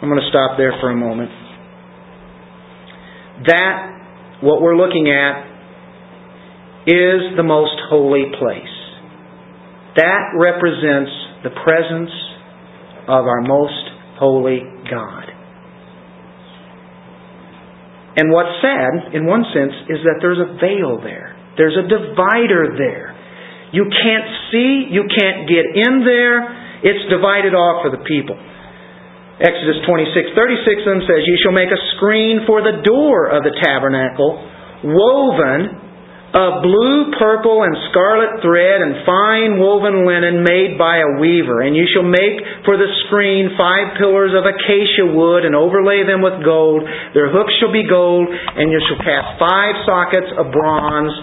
I'm going to stop there for a moment. That, what we're looking at, is the most holy place. That represents the presence of our most holy God. And what's sad, in one sense, is that there's a veil there. There's a divider there. You can't see, you can't get in there. It's divided off for the people. Exodus 26, 36 then says, You shall make a screen for the door of the tabernacle, woven of blue, purple, and scarlet thread and fine woven linen made by a weaver. And you shall make for the screen five pillars of acacia wood and overlay them with gold. Their hooks shall be gold, and you shall cast five sockets of bronze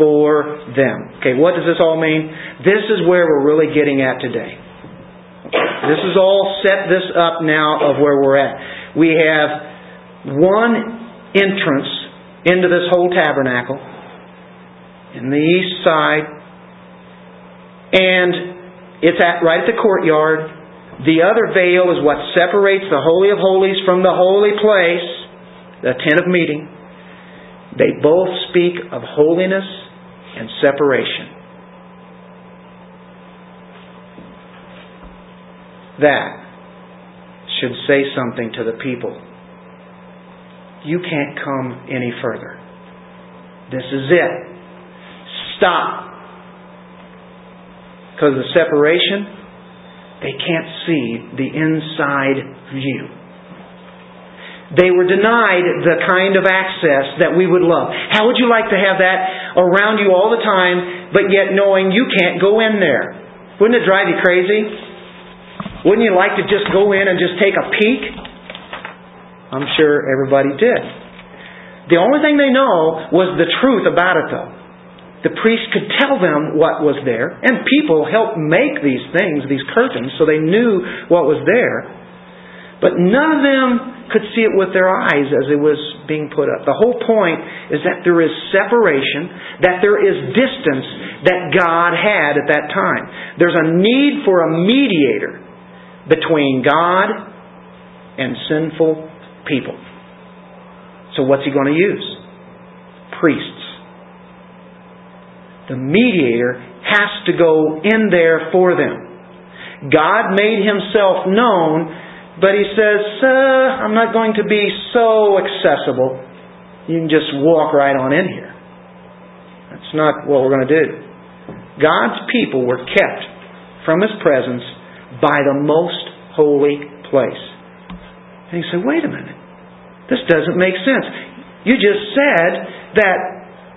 for them. Okay, what does this all mean? This is where we're really getting at today. This is all set this up now of where we're at. We have one entrance into this whole tabernacle in the east side, and it's at right at the courtyard. The other veil is what separates the Holy of Holies from the holy place, the tent of meeting. They both speak of holiness and separation. That should say something to the people. You can't come any further. This is it stop. Because of the separation, they can't see the inside view. They were denied the kind of access that we would love. How would you like to have that around you all the time, but yet knowing you can't go in there? Wouldn't it drive you crazy? Wouldn't you like to just go in and just take a peek? I'm sure everybody did. The only thing they know was the truth about it, though the priest could tell them what was there, and people helped make these things, these curtains, so they knew what was there. But none of them could see it with their eyes as it was being put up. The whole point is that there is separation, that there is distance that God had at that time. There's a need for a mediator between God and sinful people. So what's he going to use? Priests. The mediator has to go in there for them. God made himself known, but he says, uh, I'm not going to be so accessible. You can just walk right on in here. That's not what we're going to do. God's people were kept from his presence by the most holy place. And you say, wait a minute. This doesn't make sense. You just said that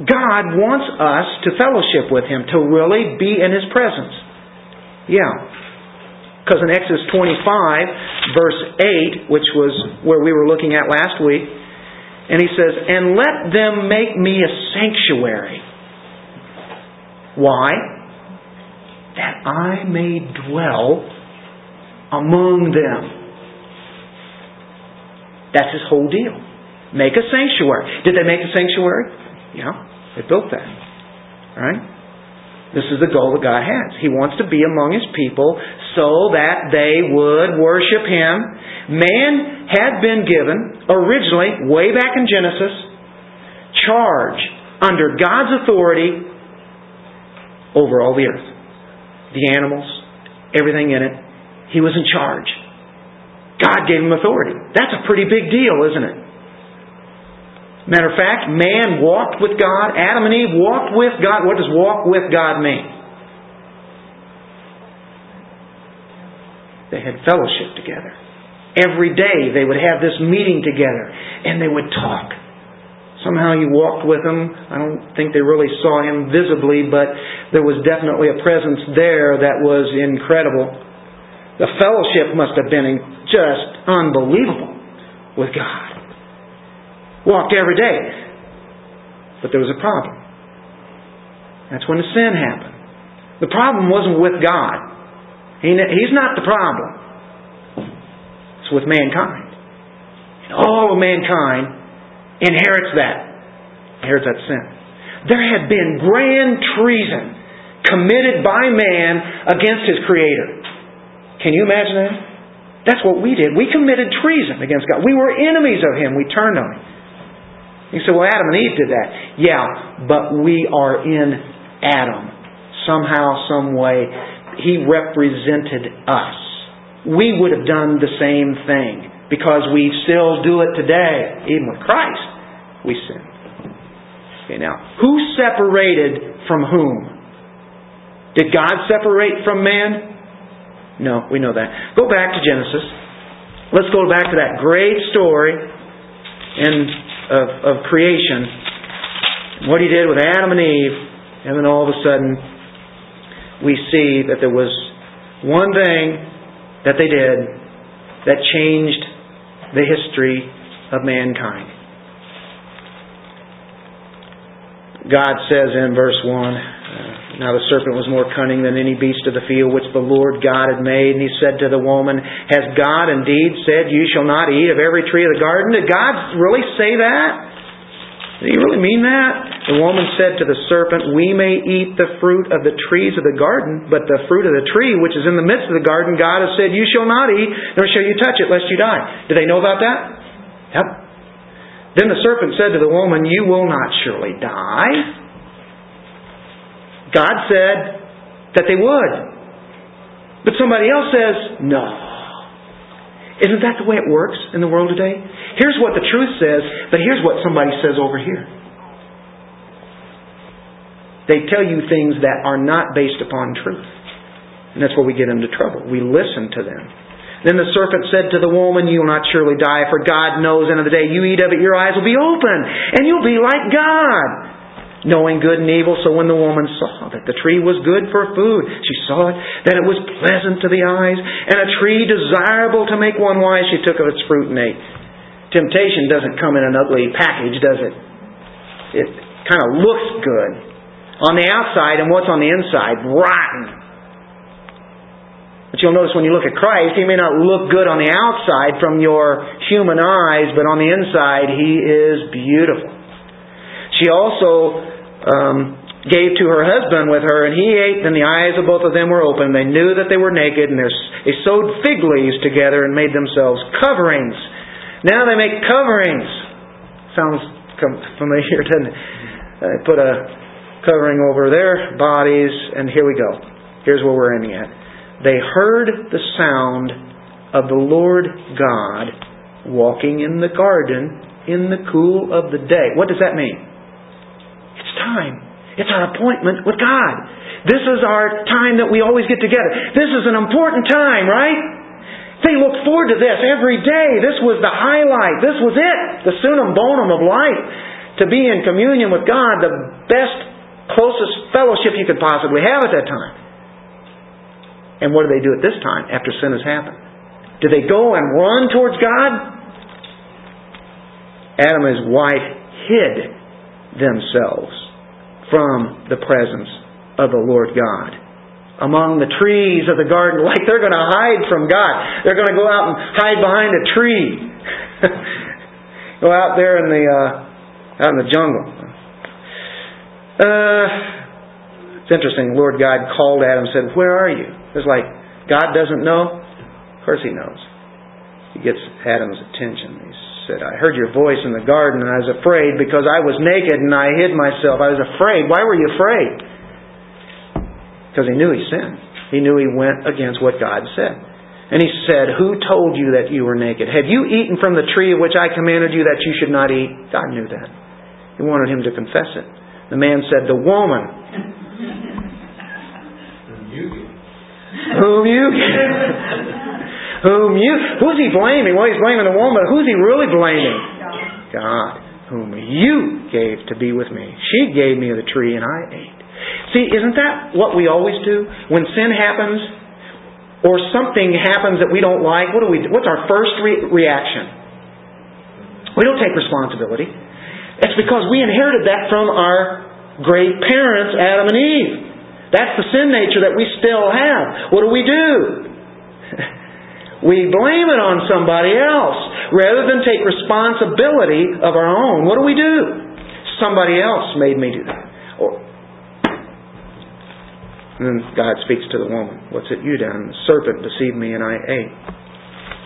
God wants us to fellowship with Him, to really be in His presence. Yeah. Because in Exodus 25, verse 8, which was where we were looking at last week, and He says, And let them make me a sanctuary. Why? That I may dwell among them. That's His whole deal. Make a sanctuary. Did they make a sanctuary? Yeah, they built that. Right? This is the goal that God has. He wants to be among His people so that they would worship Him. Man had been given, originally, way back in Genesis, charge under God's authority over all the earth. The animals, everything in it. He was in charge. God gave him authority. That's a pretty big deal, isn't it? Matter of fact, man walked with God. Adam and Eve walked with God. What does walk with God mean? They had fellowship together. Every day they would have this meeting together and they would talk. Somehow you walked with them. I don't think they really saw him visibly, but there was definitely a presence there that was incredible. The fellowship must have been just unbelievable with God. Walked every day. But there was a problem. That's when the sin happened. The problem wasn't with God. He's not the problem. It's with mankind. And all of mankind inherits that. Inherits that sin. There had been grand treason committed by man against his Creator. Can you imagine that? That's what we did. We committed treason against God. We were enemies of Him. We turned on Him. You say, well, Adam and Eve did that. Yeah, but we are in Adam. Somehow, some way, he represented us. We would have done the same thing because we still do it today. Even with Christ, we sin. Okay, now, who separated from whom? Did God separate from man? No, we know that. Go back to Genesis. Let's go back to that great story in of, of creation, what he did with Adam and Eve, and then all of a sudden we see that there was one thing that they did that changed the history of mankind. God says in verse 1, now the serpent was more cunning than any beast of the field which the Lord God had made. And he said to the woman, Has God indeed said, You shall not eat of every tree of the garden? Did God really say that? Did he really mean that? The woman said to the serpent, We may eat the fruit of the trees of the garden, but the fruit of the tree which is in the midst of the garden, God has said, You shall not eat, nor shall you touch it, lest you die. Did they know about that? Yep. Then the serpent said to the woman, You will not surely die. God said that they would. But somebody else says, no. Isn't that the way it works in the world today? Here's what the truth says, but here's what somebody says over here. They tell you things that are not based upon truth. And that's where we get into trouble. We listen to them. Then the serpent said to the woman, You will not surely die, for God knows, and in the day you eat of it, your eyes will be open, and you'll be like God knowing good and evil. So when the woman saw that the tree was good for food, she saw it, that it was pleasant to the eyes, and a tree desirable to make one wise, she took of its fruit and ate. Temptation doesn't come in an ugly package, does it? It kind of looks good on the outside, and what's on the inside? Rotten. But you'll notice when you look at Christ, He may not look good on the outside from your human eyes, but on the inside, He is beautiful. She also um, gave to her husband with her, and he ate, and the eyes of both of them were open. They knew that they were naked, and they sewed fig leaves together and made themselves coverings. Now they make coverings. Sounds familiar, doesn't it? They put a covering over their bodies, and here we go. Here's where we're aiming at. They heard the sound of the Lord God walking in the garden in the cool of the day. What does that mean? Time. It's our appointment with God. This is our time that we always get together. This is an important time, right? They look forward to this every day. This was the highlight. This was it. The summum bonum of life. To be in communion with God, the best, closest fellowship you could possibly have at that time. And what do they do at this time after sin has happened? Do they go and run towards God? Adam and his wife hid themselves from the presence of the Lord God. Among the trees of the garden, like they're going to hide from God. They're going to go out and hide behind a tree. go out there in the uh, out in the jungle. Uh, it's interesting. Lord God called Adam and said, "Where are you?" It's like God doesn't know. Of course, He knows. He gets Adam's attention. He's said, I heard your voice in the garden and I was afraid because I was naked and I hid myself. I was afraid. Why were you afraid? Because he knew he sinned. He knew he went against what God said. And he said, Who told you that you were naked? Have you eaten from the tree of which I commanded you that you should not eat? God knew that. He wanted him to confess it. The man said, The woman. Whom you gave. Whom you, who's he blaming? Well, he's blaming the woman, but who's he really blaming? God, whom you gave to be with me. She gave me the tree and I ate. See, isn't that what we always do? When sin happens, or something happens that we don't like, what do we do? What's our first re- reaction? We don't take responsibility. It's because we inherited that from our great parents, Adam and Eve. That's the sin nature that we still have. What do we do? We blame it on somebody else rather than take responsibility of our own. What do we do? Somebody else made me do that. Or, and then God speaks to the woman. What's it you done? The serpent deceived me and I ate.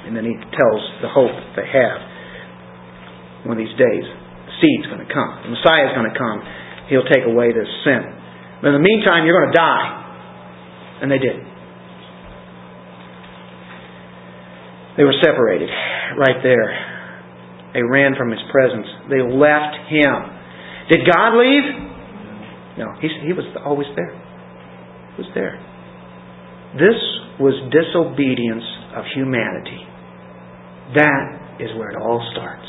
And then he tells the hope they have. One of these days, the seed's going to come. The Messiah's going to come. He'll take away this sin. But in the meantime, you're going to die. And they did. They were separated right there. They ran from his presence. They left him. Did God leave? No, he, he was always there. He was there. This was disobedience of humanity. That is where it all starts.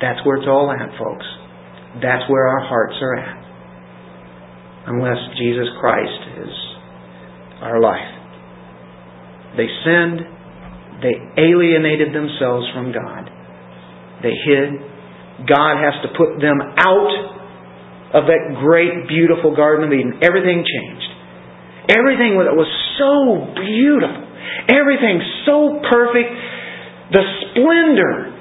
That's where it's all at, folks. That's where our hearts are at. Unless Jesus Christ is our life. They sinned. They alienated themselves from God. They hid. God has to put them out of that great, beautiful Garden of Eden. Everything changed. Everything that was so beautiful. Everything so perfect the splendor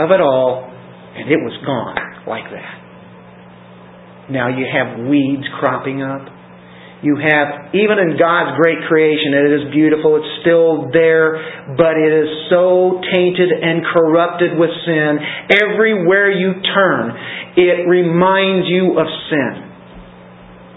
of it all, and it was gone like that. Now you have weeds cropping up. You have, even in God's great creation, it is beautiful, it's still there, but it is so tainted and corrupted with sin. Everywhere you turn, it reminds you of sin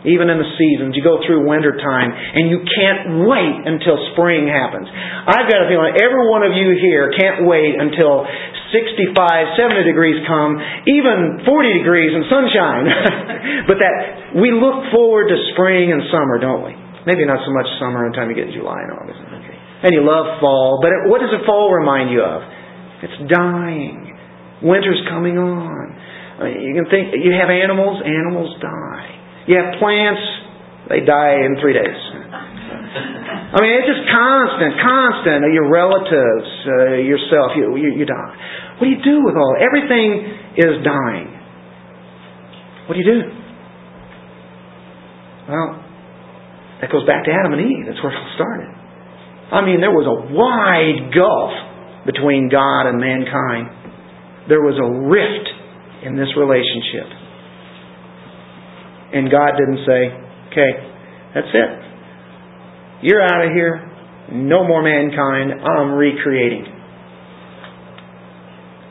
even in the seasons. You go through winter time and you can't wait until spring happens. I've got a feeling every one of you here can't wait until 65, 70 degrees come, even 40 degrees and sunshine. but that we look forward to spring and summer, don't we? Maybe not so much summer until you get in July and August. And you love fall, but what does the fall remind you of? It's dying. Winter's coming on. You can think you have animals, animals die. You have plants, they die in three days. I mean, it's just constant, constant. Your relatives, uh, yourself, you, you, you die. What do you do with all? Everything is dying. What do you do? Well, that goes back to Adam and Eve. That's where it all started. I mean, there was a wide gulf between God and mankind. There was a rift in this relationship. And God didn't say, okay, that's it. You're out of here. No more mankind. I'm recreating.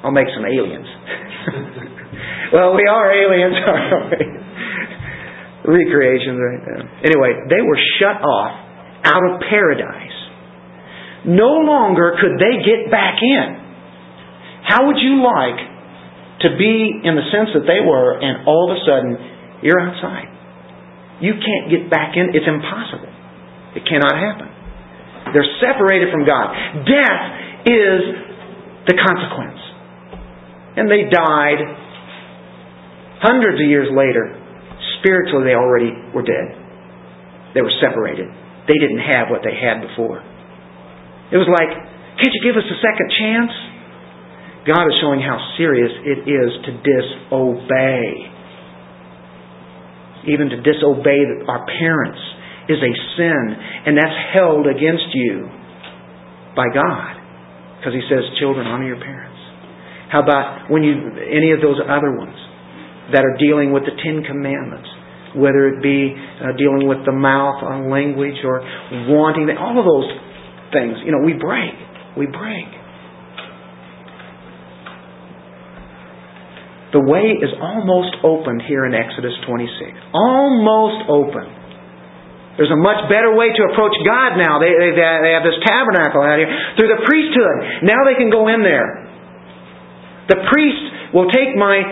I'll make some aliens. well, we are aliens, aren't we? Recreations right now. Anyway, they were shut off out of paradise. No longer could they get back in. How would you like to be in the sense that they were, and all of a sudden you're outside. You can't get back in. It's impossible. It cannot happen. They're separated from God. Death is the consequence. And they died hundreds of years later. Spiritually, they already were dead. They were separated. They didn't have what they had before. It was like, can't you give us a second chance? God is showing how serious it is to disobey even to disobey our parents is a sin, and that's held against you by God. Because He says, children, honor your parents. How about when you, any of those other ones that are dealing with the Ten Commandments? Whether it be uh, dealing with the mouth on language or wanting, all of those things, you know, we break. We break. The way is almost opened here in Exodus 26. Almost open. There's a much better way to approach God now. They, they, they have this tabernacle out here through the priesthood. Now they can go in there. The priest will take my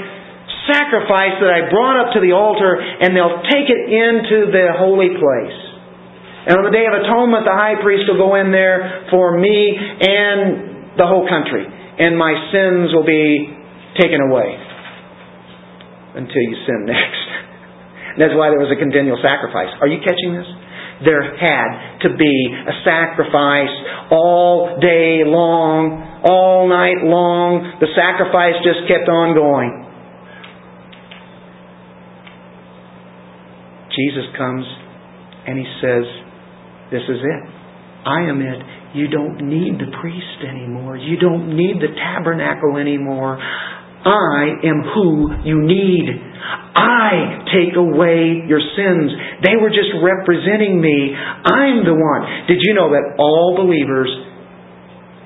sacrifice that I brought up to the altar and they'll take it into the holy place. And on the Day of Atonement, the high priest will go in there for me and the whole country. And my sins will be taken away until you sin next. That's why there was a continual sacrifice. Are you catching this? There had to be a sacrifice all day long, all night long. The sacrifice just kept on going. Jesus comes and he says, This is it. I am it. You don't need the priest anymore. You don't need the tabernacle anymore. I am who you need. I take away your sins. They were just representing me. I'm the one. Did you know that all believers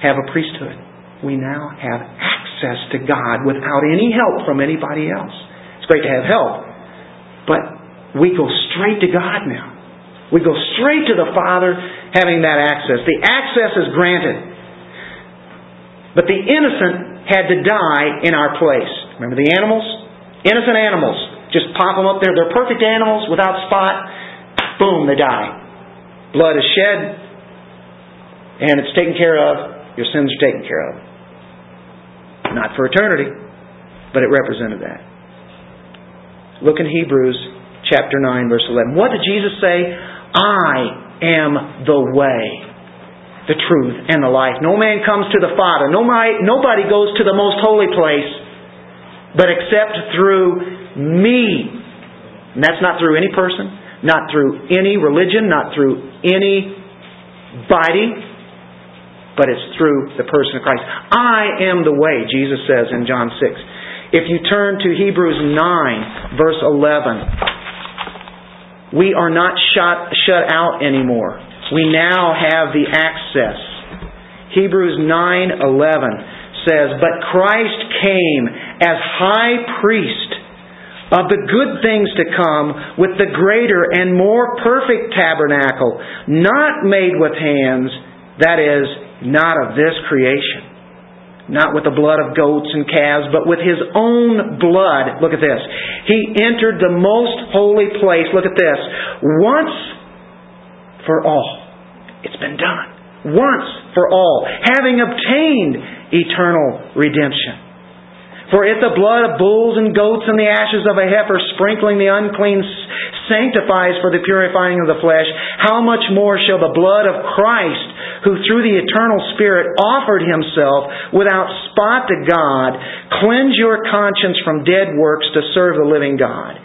have a priesthood. We now have access to God without any help from anybody else. It's great to have help, but we go straight to God now. We go straight to the Father having that access. The access is granted. But the innocent had to die in our place. Remember the animals? Innocent animals. Just pop them up there. They're perfect animals without spot. Boom, they die. Blood is shed, and it's taken care of. Your sins are taken care of. Not for eternity, but it represented that. Look in Hebrews chapter 9, verse 11. What did Jesus say? I am the way, the truth, and the life. No man comes to the Father. Nobody goes to the most holy place but except through me. And that's not through any person, not through any religion, not through any body, but it's through the person of Christ. I am the way, Jesus says in John 6. If you turn to Hebrews 9, verse 11, we are not shut, shut out anymore. We now have the access. Hebrews 9:11 says, "But Christ came as high priest of the good things to come with the greater and more perfect tabernacle, not made with hands, that is, not of this creation." not with the blood of goats and calves, but with his own blood. Look at this. He entered the most holy place. Look at this. Once for all. It's been done. Once for all. Having obtained eternal redemption. For if the blood of bulls and goats and the ashes of a heifer sprinkling the unclean sanctifies for the purifying of the flesh, how much more shall the blood of Christ, who through the eternal Spirit offered himself without spot to God, cleanse your conscience from dead works to serve the living God?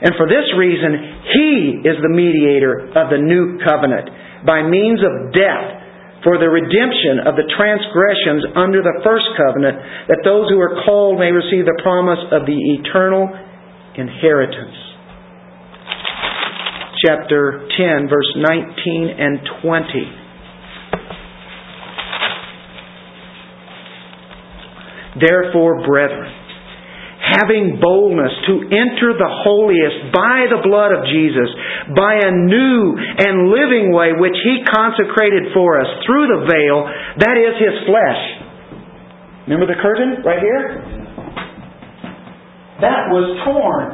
And for this reason, He is the mediator of the new covenant by means of death for the redemption of the transgressions under the first covenant, that those who are called may receive the promise of the eternal inheritance. Chapter 10, verse 19 and 20. Therefore, brethren, having boldness to enter the holiest by the blood of Jesus, by a new and living way which He consecrated for us through the veil, that is His flesh. Remember the curtain right here? That was torn.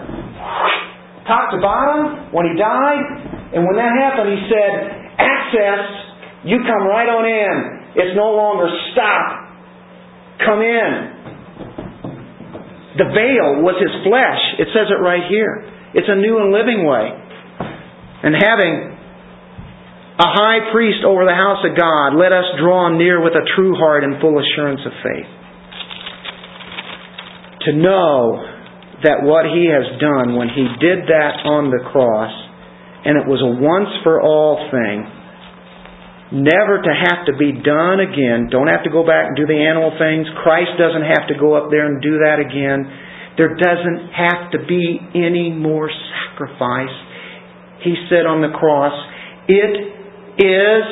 Top to bottom, when He died, and when that happened, He said, Access, you come right on in. It's no longer stop. Come in. The veil was his flesh. It says it right here. It's a new and living way. And having a high priest over the house of God, let us draw near with a true heart and full assurance of faith. To know that what he has done when he did that on the cross, and it was a once for all thing, never to have to be done again. Don't have to go back and do the animal things. Christ doesn't have to go up there and do that again. There doesn't have to be any more sacrifice. He said on the cross, It is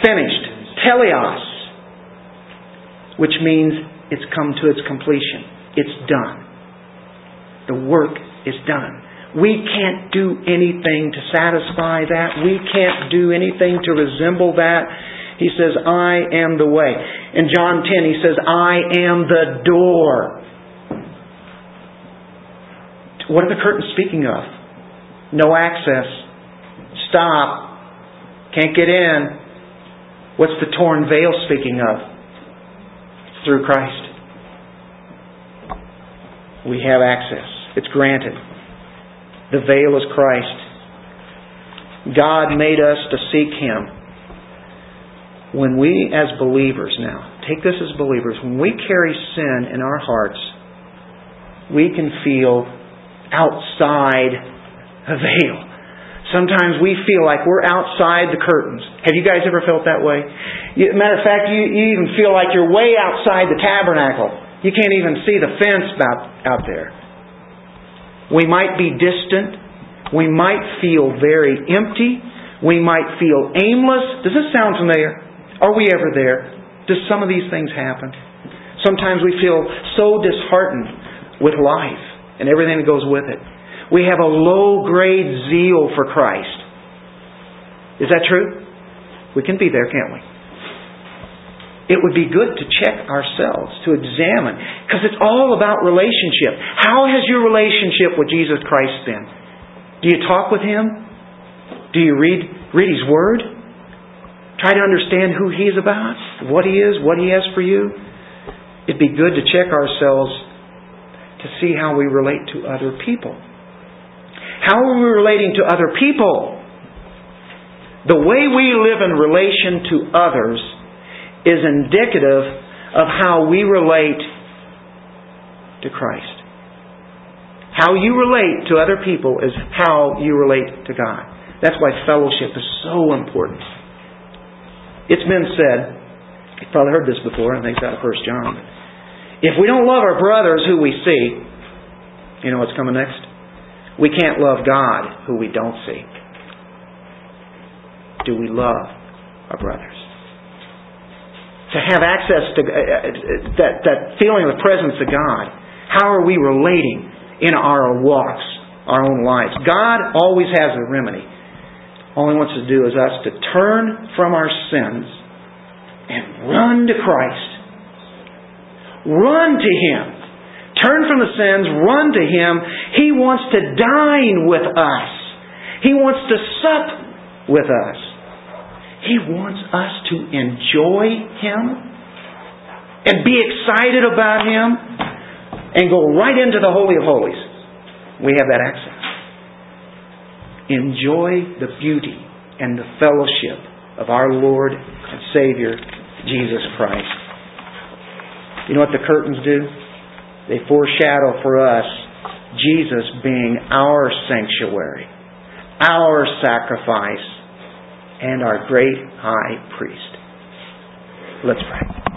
finished. Teleos. Which means it's come to its completion. It's done. The work is done. We can't do anything to satisfy that. We can't do anything to resemble that. He says, I am the way. In John 10, he says, I am the door. What are the curtains speaking of? No access. Stop. Can't get in. What's the torn veil speaking of? Through Christ. We have access. It's granted. The veil is Christ. God made us to seek Him. When we, as believers now, take this as believers, when we carry sin in our hearts, we can feel outside a veil. Sometimes we feel like we're outside the curtains. Have you guys ever felt that way? Matter of fact, you, you even feel like you're way outside the tabernacle. You can't even see the fence out, out there. We might be distant. We might feel very empty. We might feel aimless. Does this sound familiar? Are we ever there? Does some of these things happen? Sometimes we feel so disheartened with life and everything that goes with it. We have a low grade zeal for Christ. Is that true? We can be there, can't we? It would be good to check ourselves, to examine, because it's all about relationship. How has your relationship with Jesus Christ been? Do you talk with Him? Do you read, read His Word? Try to understand who He is about, what He is, what He has for you? It'd be good to check ourselves to see how we relate to other people. How are we relating to other people? The way we live in relation to others is indicative of how we relate to Christ. How you relate to other people is how you relate to God. That's why fellowship is so important. It's been said, you've probably heard this before, I think it's out of 1 John. If we don't love our brothers who we see, you know what's coming next? We can't love God who we don't see. Do we love our brothers? To have access to uh, uh, that, that feeling of the presence of God. How are we relating in our walks, our own lives? God always has a remedy. All He wants to do is us to turn from our sins and run to Christ. Run to Him. Turn from the sins, run to Him. He wants to dine with us. He wants to sup with us. He wants us to enjoy Him and be excited about Him and go right into the Holy of Holies. We have that access. Enjoy the beauty and the fellowship of our Lord and Savior, Jesus Christ. You know what the curtains do? They foreshadow for us Jesus being our sanctuary, our sacrifice, and our great high priest. Let's pray.